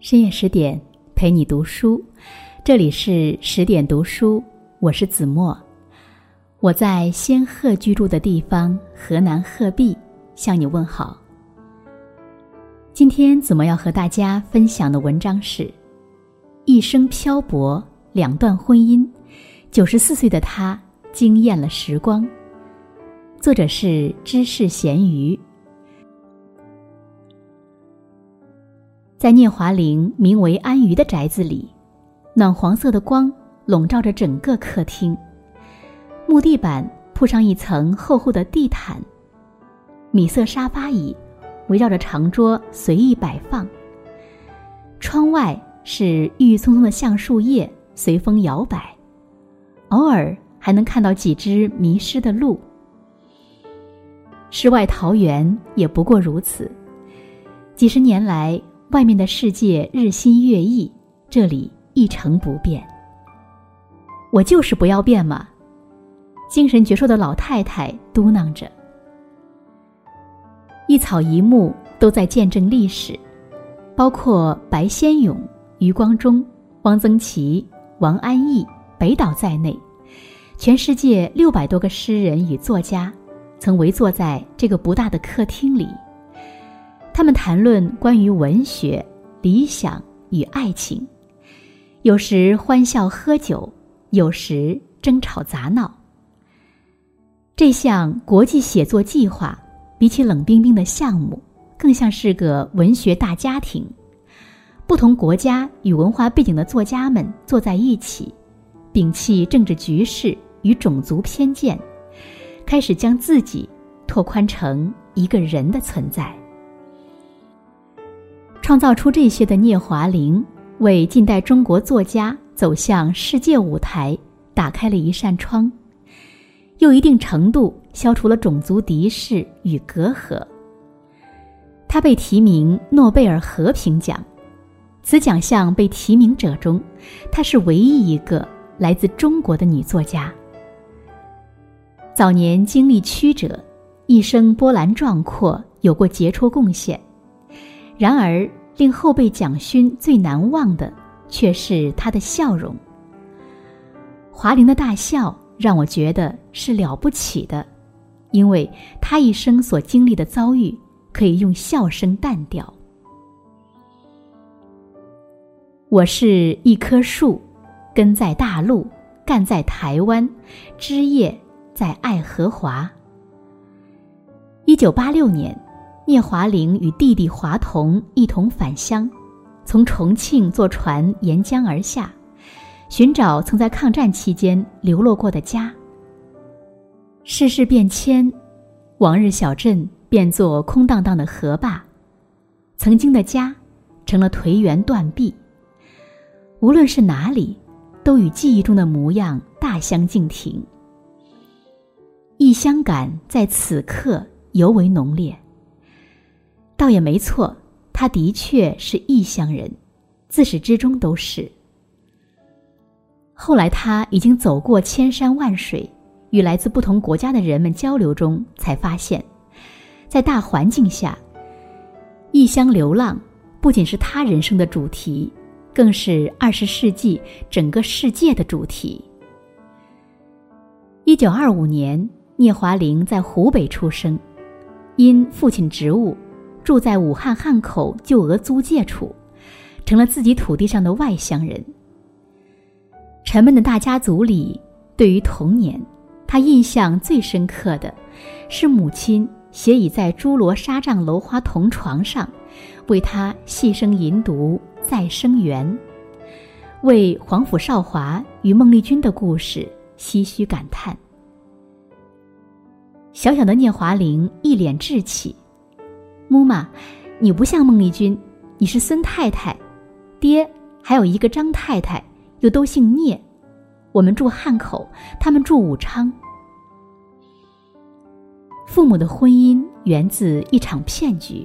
深夜十点，陪你读书。这里是十点读书，我是子墨。我在仙鹤居住的地方河南鹤壁向你问好。今天子墨要和大家分享的文章是《一生漂泊，两段婚姻，九十四岁的他惊艳了时光》。作者是知识咸鱼。在聂华苓名为安鱼的宅子里，暖黄色的光笼罩着整个客厅，木地板铺上一层厚厚的地毯，米色沙发椅围绕着长桌随意摆放。窗外是郁郁葱葱的橡树叶随风摇摆，偶尔还能看到几只迷失的鹿。世外桃源也不过如此，几十年来。外面的世界日新月异，这里一成不变。我就是不要变嘛！精神矍铄的老太太嘟囔着。一草一木都在见证历史，包括白先勇、余光中、汪曾祺、王安忆、北岛在内，全世界六百多个诗人与作家，曾围坐在这个不大的客厅里。他们谈论关于文学、理想与爱情，有时欢笑喝酒，有时争吵杂闹。这项国际写作计划，比起冷冰冰的项目，更像是个文学大家庭。不同国家与文化背景的作家们坐在一起，摒弃政治局势与种族偏见，开始将自己拓宽成一个人的存在。创造出这些的聂华苓，为近代中国作家走向世界舞台打开了一扇窗，又一定程度消除了种族敌视与隔阂。他被提名诺贝尔和平奖，此奖项被提名者中，她是唯一一个来自中国的女作家。早年经历曲折，一生波澜壮阔，有过杰出贡献，然而。令后辈蒋勋最难忘的，却是他的笑容。华玲的大笑让我觉得是了不起的，因为他一生所经历的遭遇，可以用笑声淡掉。我是一棵树，根在大陆，干在台湾，枝叶在爱荷华。一九八六年。聂华苓与弟弟华同一同返乡，从重庆坐船沿江而下，寻找曾在抗战期间流落过的家。世事变迁，往日小镇变作空荡荡的河坝，曾经的家成了颓垣断壁。无论是哪里，都与记忆中的模样大相径庭。异乡感在此刻尤为浓烈。倒也没错，他的确是异乡人，自始至终都是。后来他已经走过千山万水，与来自不同国家的人们交流中，才发现，在大环境下，异乡流浪不仅是他人生的主题，更是二十世纪整个世界的主题。一九二五年，聂华苓在湖北出生，因父亲职务。住在武汉汉口旧俄租界处，成了自己土地上的外乡人。沉闷的大家族里，对于童年，他印象最深刻的，是母亲斜倚在朱罗纱帐楼花铜床上，为他细声吟读《再生缘》，为皇甫少华与孟丽君的故事唏嘘感叹。小小的聂华苓一脸稚气。木马，你不像孟丽君，你是孙太太，爹还有一个张太太，又都姓聂。我们住汉口，他们住武昌。父母的婚姻源自一场骗局。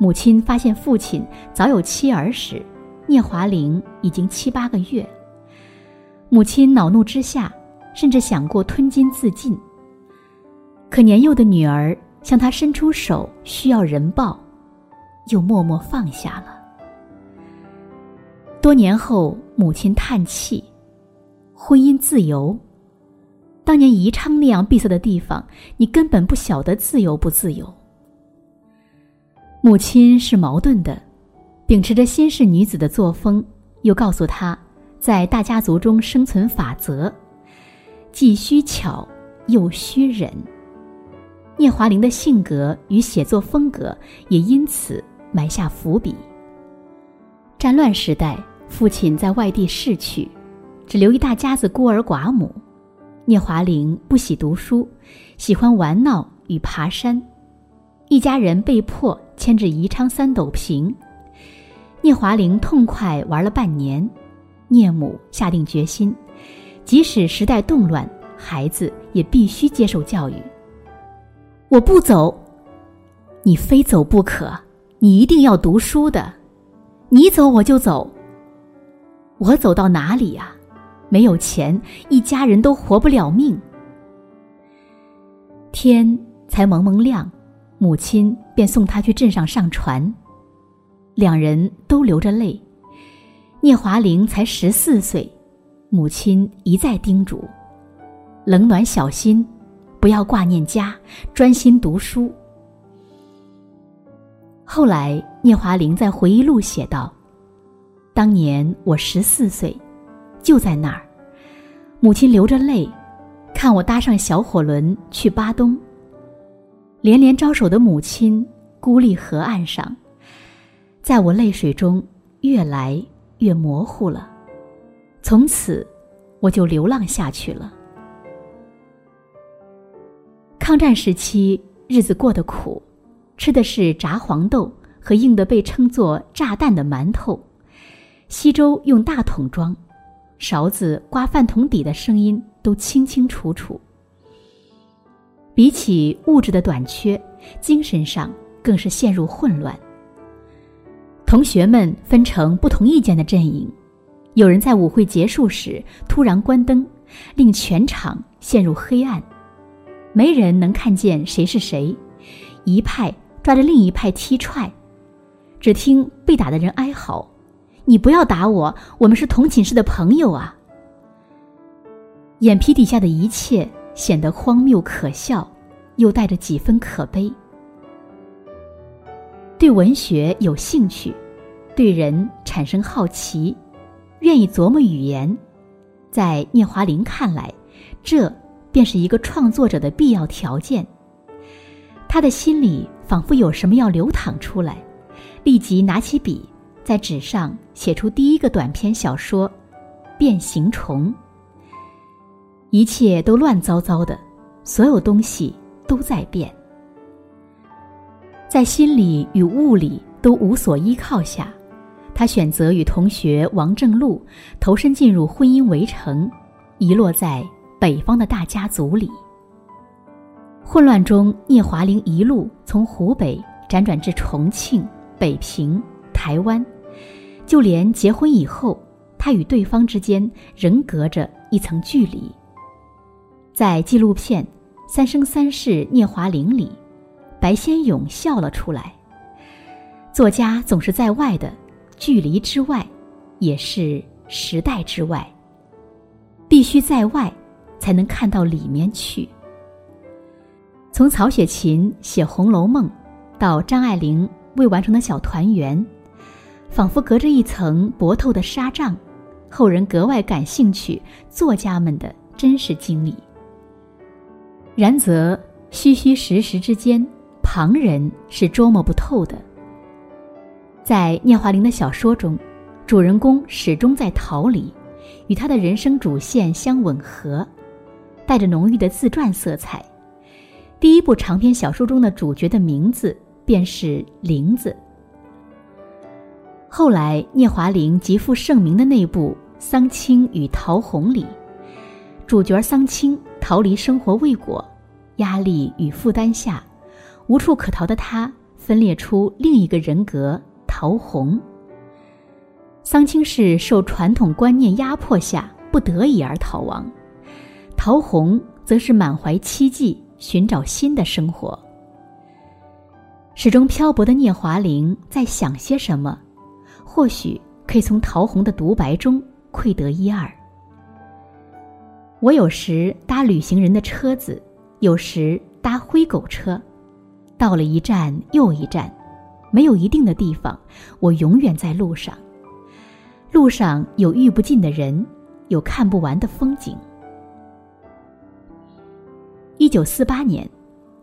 母亲发现父亲早有妻儿时，聂华苓已经七八个月。母亲恼怒之下，甚至想过吞金自尽。可年幼的女儿。向他伸出手，需要人抱，又默默放下了。多年后，母亲叹气：“婚姻自由，当年宜昌那样闭塞的地方，你根本不晓得自由不自由。”母亲是矛盾的，秉持着新式女子的作风，又告诉她，在大家族中生存法则，既需巧又需忍。聂华苓的性格与写作风格也因此埋下伏笔。战乱时代。父亲在外地逝去，只留一大家子孤儿寡母。聂华苓不喜读书，喜欢玩闹与爬山，一家人被迫迁至宜昌三斗坪。聂华苓痛快玩了半年，聂母下定决心，即使时代动乱，孩子也必须接受教育。我不走，你非走不可，你一定要读书的，你走我就走。我走到哪里呀？没有钱，一家人都活不了命。天才蒙蒙亮，母亲便送他去镇上上船。两人都流着泪。聂华苓才十四岁，母亲一再叮嘱：冷暖小心，不要挂念家，专心读书。后来，聂华苓在回忆录写道。当年我十四岁，就在那儿，母亲流着泪，看我搭上小火轮去巴东。连连招手的母亲孤立河岸上，在我泪水中越来越模糊了。从此，我就流浪下去了。抗战时期，日子过得苦，吃的是炸黄豆和硬的被称作炸弹的馒头。稀粥用大桶装，勺子刮饭桶底的声音都清清楚楚。比起物质的短缺，精神上更是陷入混乱。同学们分成不同意见的阵营，有人在舞会结束时突然关灯，令全场陷入黑暗，没人能看见谁是谁。一派抓着另一派踢踹，只听被打的人哀嚎。你不要打我，我们是同寝室的朋友啊！眼皮底下的一切显得荒谬可笑，又带着几分可悲。对文学有兴趣，对人产生好奇，愿意琢磨语言，在聂华苓看来，这便是一个创作者的必要条件。他的心里仿佛有什么要流淌出来，立即拿起笔。在纸上写出第一个短篇小说《变形虫》，一切都乱糟糟的，所有东西都在变。在心理与物理都无所依靠下，他选择与同学王正禄投身进入婚姻围城，遗落在北方的大家族里。混乱中，聂华苓一路从湖北辗转至重庆、北平、台湾。就连结婚以后，他与对方之间仍隔着一层距离。在纪录片《三生三世聂华苓》里，白先勇笑了出来。作家总是在外的，距离之外，也是时代之外。必须在外，才能看到里面去。从曹雪芹写《红楼梦》，到张爱玲未完成的小团圆。仿佛隔着一层薄透的纱帐，后人格外感兴趣作家们的真实经历。然则虚虚实实之间，旁人是捉摸不透的。在聂华苓的小说中，主人公始终在逃离，与他的人生主线相吻合，带着浓郁的自传色彩。第一部长篇小说中的主角的名字便是玲子。后来，聂华苓极负盛名的那部《桑青与桃红》里，主角桑青逃离生活未果，压力与负担下，无处可逃的他分裂出另一个人格桃红。桑青是受传统观念压迫下不得已而逃亡，陶虹则是满怀期冀寻找新的生活。始终漂泊的聂华苓在想些什么？或许可以从陶虹的独白中窥得一二。我有时搭旅行人的车子，有时搭灰狗车，到了一站又一站，没有一定的地方，我永远在路上。路上有遇不尽的人，有看不完的风景。一九四八年，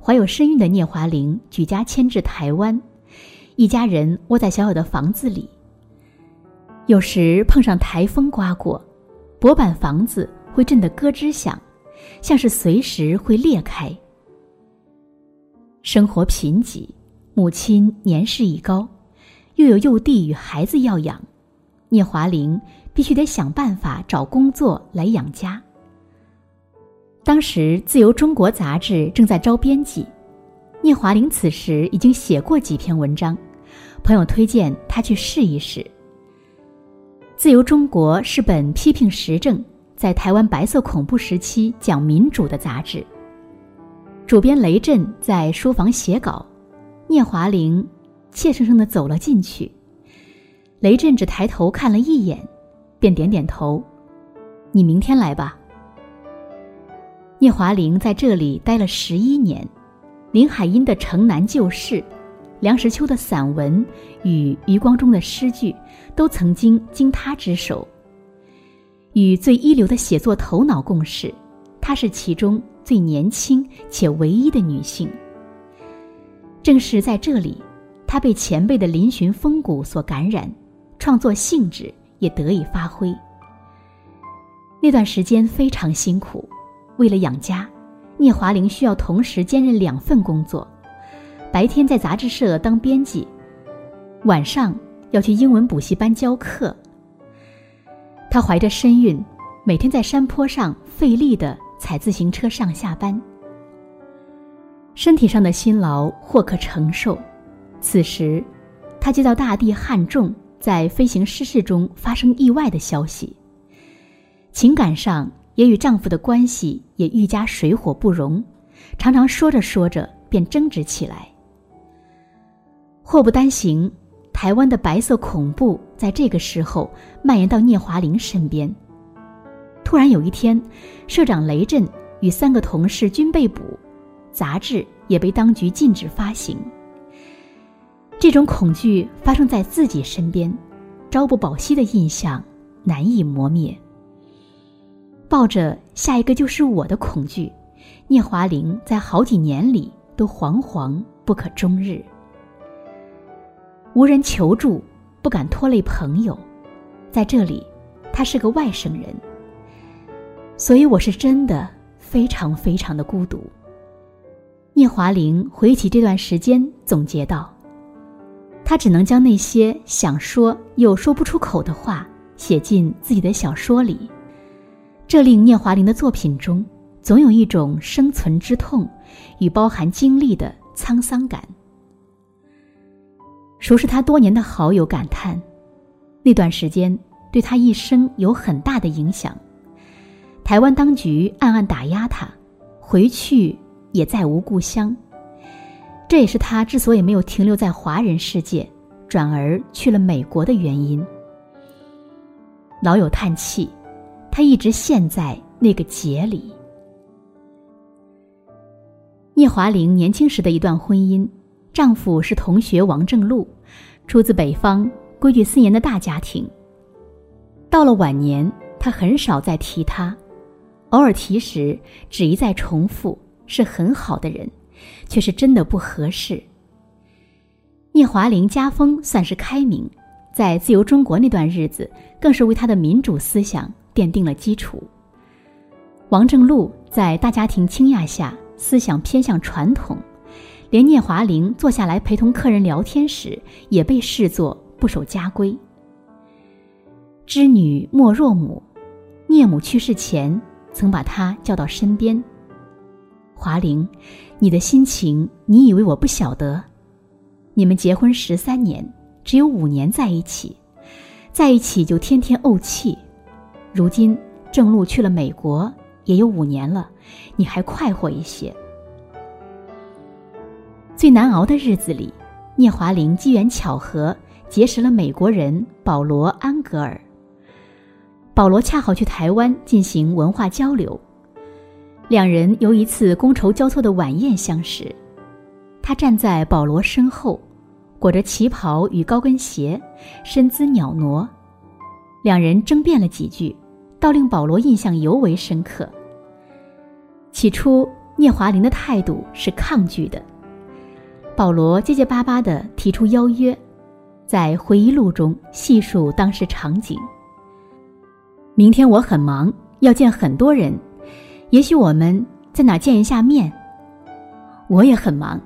怀有身孕的聂华苓举家迁至台湾，一家人窝在小小的房子里。有时碰上台风刮过，薄板房子。会震得咯吱响，像是随时会裂开。生活贫瘠，母亲年事已高，又有幼弟与孩子要养，聂华苓必须得想办法找工作来养家。当时《自由中国》杂志正在招编辑，聂华苓此时已经写过几篇文章，朋友推荐他去试一试。《自由中国》是本批评时政。在台湾白色恐怖时期讲民主的杂志，主编雷震在书房写稿，聂华苓怯生生的走了进去。雷震只抬头看了一眼，便点点头：“你明天来吧。”聂华苓在这里待了十一年，林海音的《城南旧事》，梁实秋的散文与余光中的诗句，都曾经经他之手。与最一流的写作头脑共事，她是其中最年轻且唯一的女性。正是在这里，她被前辈的嶙峋风骨所感染，创作兴致也得以发挥。那段时间非常辛苦，为了养家，聂华苓需要同时兼任两份工作：白天在杂志社当编辑，晚上要去英文补习班教课。她怀着身孕，每天在山坡上费力的踩自行车上下班。身体上的辛劳或可承受，此时，他接到大地汉仲在飞行失事中发生意外的消息。情感上也与丈夫的关系也愈加水火不容，常常说着说着便争执起来。祸不单行。台湾的白色恐怖在这个时候蔓延到聂华苓身边。突然有一天，社长雷震与三个同事均被捕，杂志也被当局禁止发行。这种恐惧发生在自己身边，朝不保夕的印象难以磨灭。抱着下一个就是我的恐惧，聂华苓在好几年里都惶惶不可终日。无人求助，不敢拖累朋友，在这里，他是个外省人，所以我是真的非常非常的孤独。聂华苓回忆起这段时间，总结道：“他只能将那些想说又说不出口的话写进自己的小说里，这令聂华苓的作品中总有一种生存之痛与包含经历的沧桑感。”熟识他多年的好友感叹，那段时间对他一生有很大的影响。台湾当局暗暗打压他，回去也再无故乡。这也是他之所以没有停留在华人世界，转而去了美国的原因。老友叹气，他一直陷在那个结里。聂华苓年轻时的一段婚姻。丈夫是同学王正禄，出自北方规矩森严的大家庭。到了晚年，他很少再提他，偶尔提时只一再重复是很好的人，却是真的不合适。聂华苓家风算是开明，在自由中国那段日子，更是为他的民主思想奠定了基础。王正禄在大家庭倾轧下，思想偏向传统。连聂华苓坐下来陪同客人聊天时，也被视作不守家规。织女莫若母，聂母去世前曾把她叫到身边。华苓，你的心情，你以为我不晓得？你们结婚十三年，只有五年在一起，在一起就天天怄气。如今正路去了美国，也有五年了，你还快活一些。最难熬的日子里，聂华苓机缘巧合结识了美国人保罗·安格尔。保罗恰好去台湾进行文化交流，两人由一次觥筹交错的晚宴相识。他站在保罗身后，裹着旗袍与高跟鞋，身姿袅娜。两人争辩了几句，倒令保罗印象尤为深刻。起初，聂华苓的态度是抗拒的，保罗结结巴巴地提出邀约，在回忆录中细数当时场景。明天我很忙，要见很多人，也许我们在哪见一下面。我也很忙。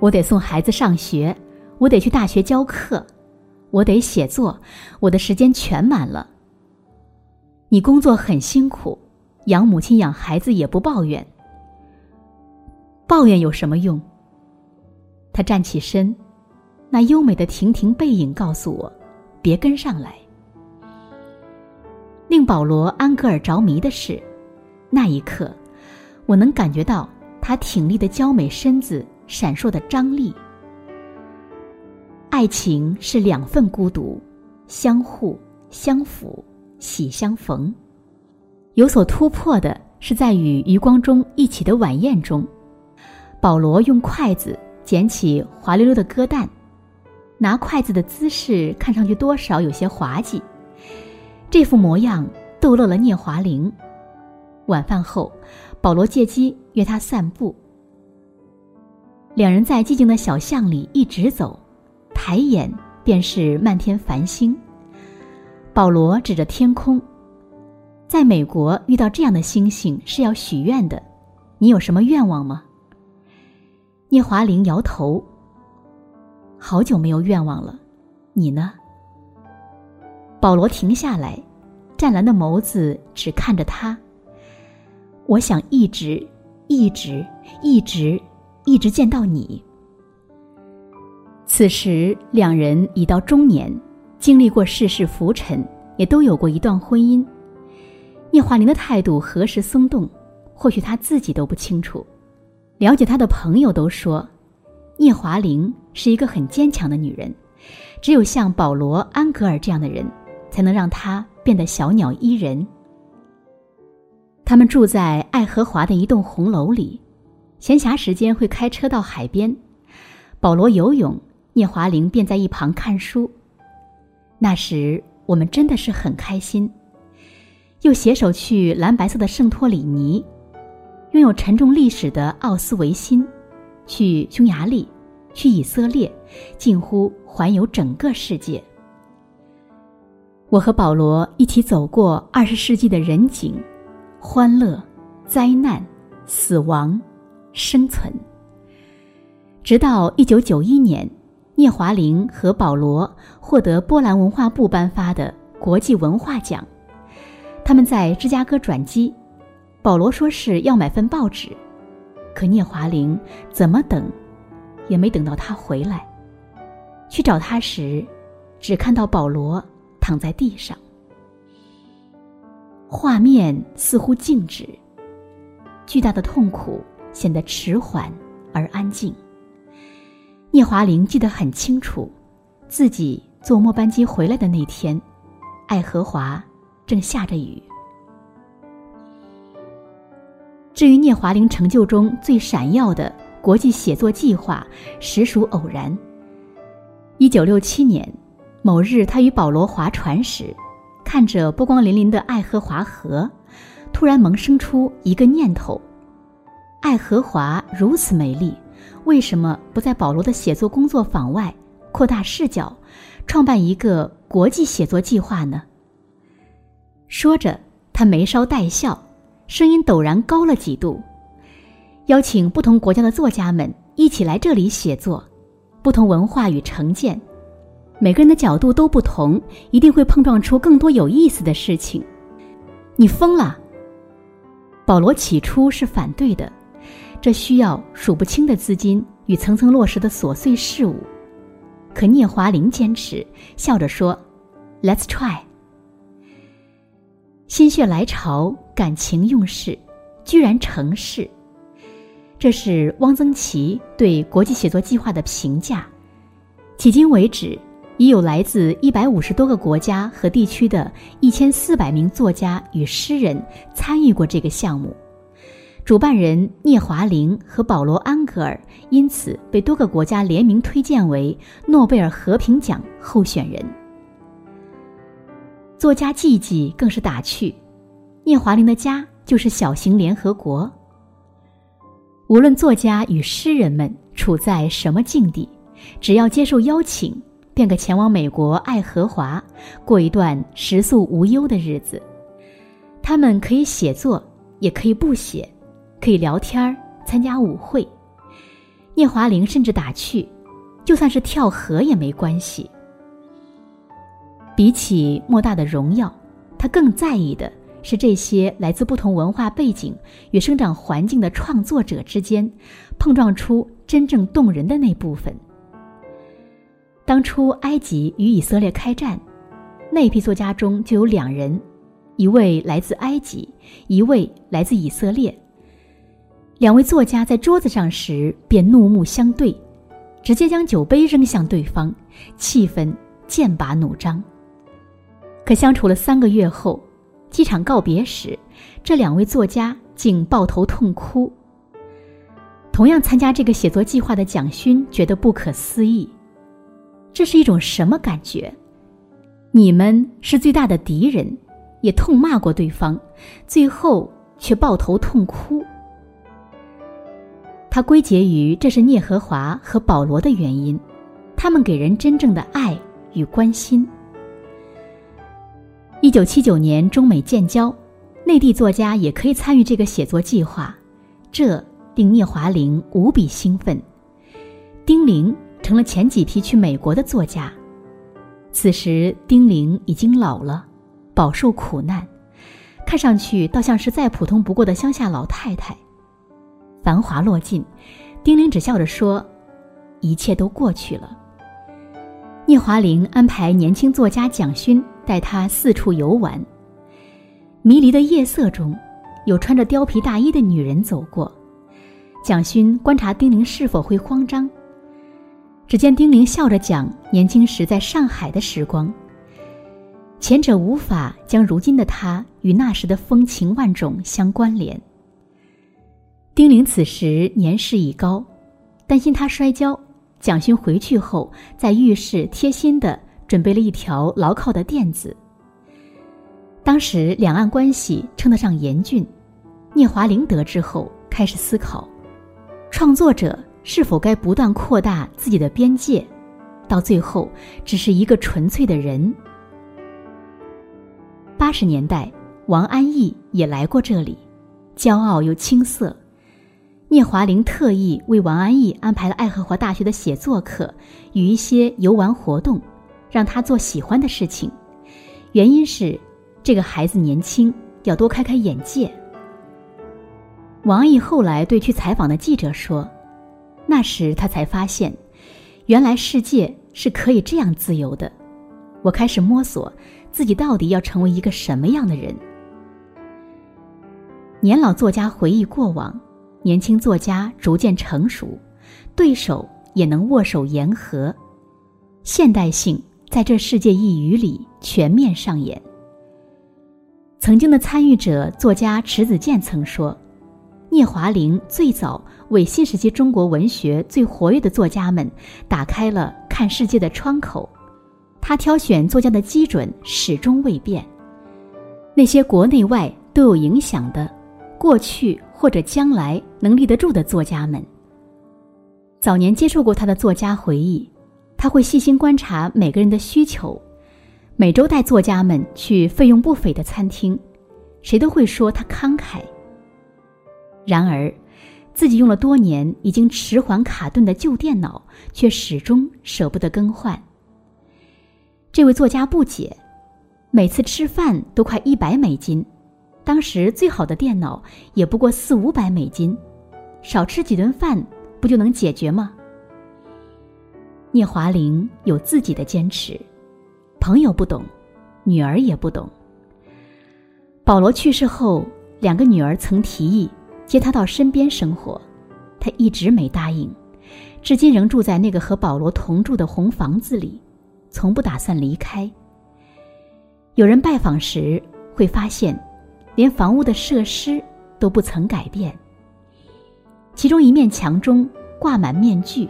我得送孩子上学，我得去大学教课，我得写作，我的时间全满了。你工作很辛苦，养母亲养孩子也不抱怨。抱怨有什么用？他站起身，那优美的亭亭背影告诉我，别跟上来。令保罗·安格尔着迷的是，那一刻，我能感觉到他挺立的娇美身子。闪烁的张力。爱情是两份孤独，相互相辅，喜相逢。有所突破的是在与余光中一起的晚宴中，保罗用筷子捡起滑溜溜的鸽蛋，拿筷子的姿势看上去多少有些滑稽。这副模样逗乐了聂华苓。晚饭后，保罗借机约他散步。两人在寂静的小巷里一直走，抬眼便是漫天繁星。保罗指着天空，在美国遇到这样的星星是要许愿的，你有什么愿望吗？聂华苓摇头。好久没有愿望了，你呢？保罗停下来，湛蓝的眸子只看着他。我想一直，一直，一直。一直见到你。此时两人已到中年，经历过世事浮沉，也都有过一段婚姻。聂华苓的态度何时松动，或许他自己都不清楚。了解他的朋友都说，聂华苓是一个很坚强的女人，只有像保罗·安格尔这样的人，才能让她变得小鸟依人。他们住在爱荷华的一栋红楼里。闲暇时间会开车到海边，保罗游泳，聂华苓便在一旁看书。那时我们真的是很开心，又携手去蓝白色的圣托里尼，拥有沉重历史的奥斯维辛，去匈牙利，去以色列，近乎环游整个世界。我和保罗一起走过二十世纪的人景、欢乐、灾难、死亡。生存。直到一九九一年，聂华苓和保罗获得波兰文化部颁发的国际文化奖。他们在芝加哥转机，保罗说是要买份报纸，可聂华苓怎么等，也没等到他回来。去找他时，只看到保罗躺在地上。画面似乎静止，巨大的痛苦。显得迟缓而安静。聂华苓记得很清楚，自己坐末班机回来的那天，爱荷华正下着雨。至于聂华苓成就中最闪耀的国际写作计划，实属偶然。一九六七年某日，他与保罗划船时，看着波光粼粼的爱荷华河，突然萌生出一个念头。爱荷华如此美丽，为什么不在保罗的写作工作坊外扩大视角，创办一个国际写作计划呢？说着，他眉梢带笑，声音陡然高了几度，邀请不同国家的作家们一起来这里写作，不同文化与成见，每个人的角度都不同，一定会碰撞出更多有意思的事情。你疯了！保罗起初是反对的。这需要数不清的资金与层层落实的琐碎事务，可聂华苓坚持，笑着说：“Let's try。”心血来潮，感情用事，居然成事。这是汪曾祺对国际写作计划的评价。迄今为止，已有来自一百五十多个国家和地区的一千四百名作家与诗人参与过这个项目。主办人聂华苓和保罗·安格尔因此被多个国家联名推荐为诺贝尔和平奖候选人。作家季季更是打趣：“聂华苓的家就是小型联合国。”无论作家与诗人们处在什么境地，只要接受邀请。便可前往美国爱荷华，过一段食宿无忧的日子。他们可以写作，也可以不写，可以聊天儿，参加舞会。聂华苓甚至打趣：“就算是跳河也没关系。”比起莫大的荣耀，他更在意的是这些来自不同文化背景与生长环境的创作者之间碰撞出真正动人的那部分。当初埃及与以色列开战，那批作家中就有两人，一位来自埃及，一位来自以色列。两位作家在桌子上时便怒目相对，直接将酒杯扔向对方，气氛剑拔弩张。可相处了三个月后，机场告别时，这两位作家竟抱头痛哭。同样参加这个写作计划的蒋勋觉得不可思议。这是一种什么感觉？你们是最大的敌人，也痛骂过对方，最后却抱头痛哭。他归结于这是聂和华和保罗的原因，他们给人真正的爱与关心。一九七九年中美建交，内地作家也可以参与这个写作计划，这令聂华苓无比兴奋。丁玲。成了前几批去美国的作家。此时，丁玲已经老了，饱受苦难，看上去倒像是再普通不过的乡下老太太。繁华落尽，丁玲只笑着说：“一切都过去了。”聂华苓安排年轻作家蒋勋带他四处游玩。迷离的夜色中，有穿着貂皮大衣的女人走过。蒋勋观察丁玲是否会慌张。只见丁玲笑着讲年轻时在上海的时光。前者无法将如今的他与那时的风情万种相关联。丁玲此时年事已高，担心他摔跤，蒋勋回去后在浴室贴心的准备了一条牢靠的垫子。当时两岸关系称得上严峻，聂华苓得知后开始思考，创作者。是否该不断扩大自己的边界，到最后只是一个纯粹的人？八十年代，王安忆也来过这里，骄傲又青涩。聂华苓特意为王安忆安排了爱荷华大学的写作课与一些游玩活动，让他做喜欢的事情。原因是这个孩子年轻，要多开开眼界。王安忆后来对去采访的记者说。那时他才发现，原来世界是可以这样自由的。我开始摸索自己到底要成为一个什么样的人。年老作家回忆过往，年轻作家逐渐成熟，对手也能握手言和，现代性在这世界一隅里全面上演。曾经的参与者作家迟子建曾说。聂华苓最早为新时期中国文学最活跃的作家们打开了看世界的窗口，他挑选作家的基准始终未变。那些国内外都有影响的，过去或者将来能立得住的作家们。早年接触过他的作家回忆，他会细心观察每个人的需求，每周带作家们去费用不菲的餐厅，谁都会说他慷慨。然而，自己用了多年、已经迟缓卡顿的旧电脑，却始终舍不得更换。这位作家不解：每次吃饭都快一百美金，当时最好的电脑也不过四五百美金，少吃几顿饭不就能解决吗？聂华苓有自己的坚持，朋友不懂，女儿也不懂。保罗去世后，两个女儿曾提议。接他到身边生活，他一直没答应，至今仍住在那个和保罗同住的红房子里，从不打算离开。有人拜访时会发现，连房屋的设施都不曾改变。其中一面墙中挂满面具，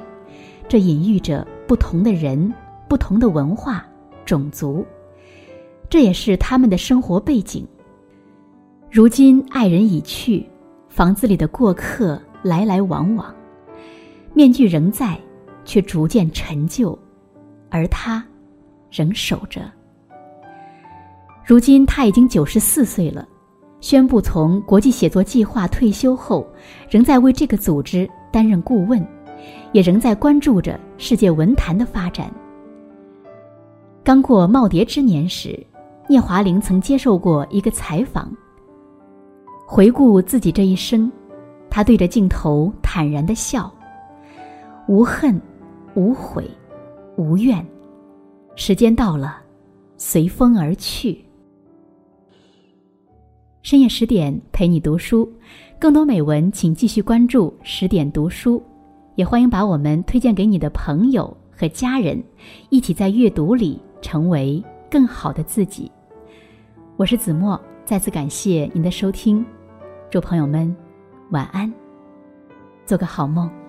这隐喻着不同的人、不同的文化、种族，这也是他们的生活背景。如今爱人已去，房子里的过客来来往往，面具仍在，却逐渐陈旧，而他仍守着。如今他已经九十四岁了。宣布从国际写作计划退休后，仍在为这个组织担任顾问，也仍在关注着世界文坛的发展。刚过耄耋之年时，聂华苓曾接受过一个采访。回顾自己这一生，他对着镜头坦然的笑，无恨，无悔，无怨。时间到了，随风而去。深夜十点陪你读书，更多美文请继续关注十点读书，也欢迎把我们推荐给你的朋友和家人，一起在阅读里成为更好的自己。我是子墨，再次感谢您的收听，祝朋友们晚安，做个好梦。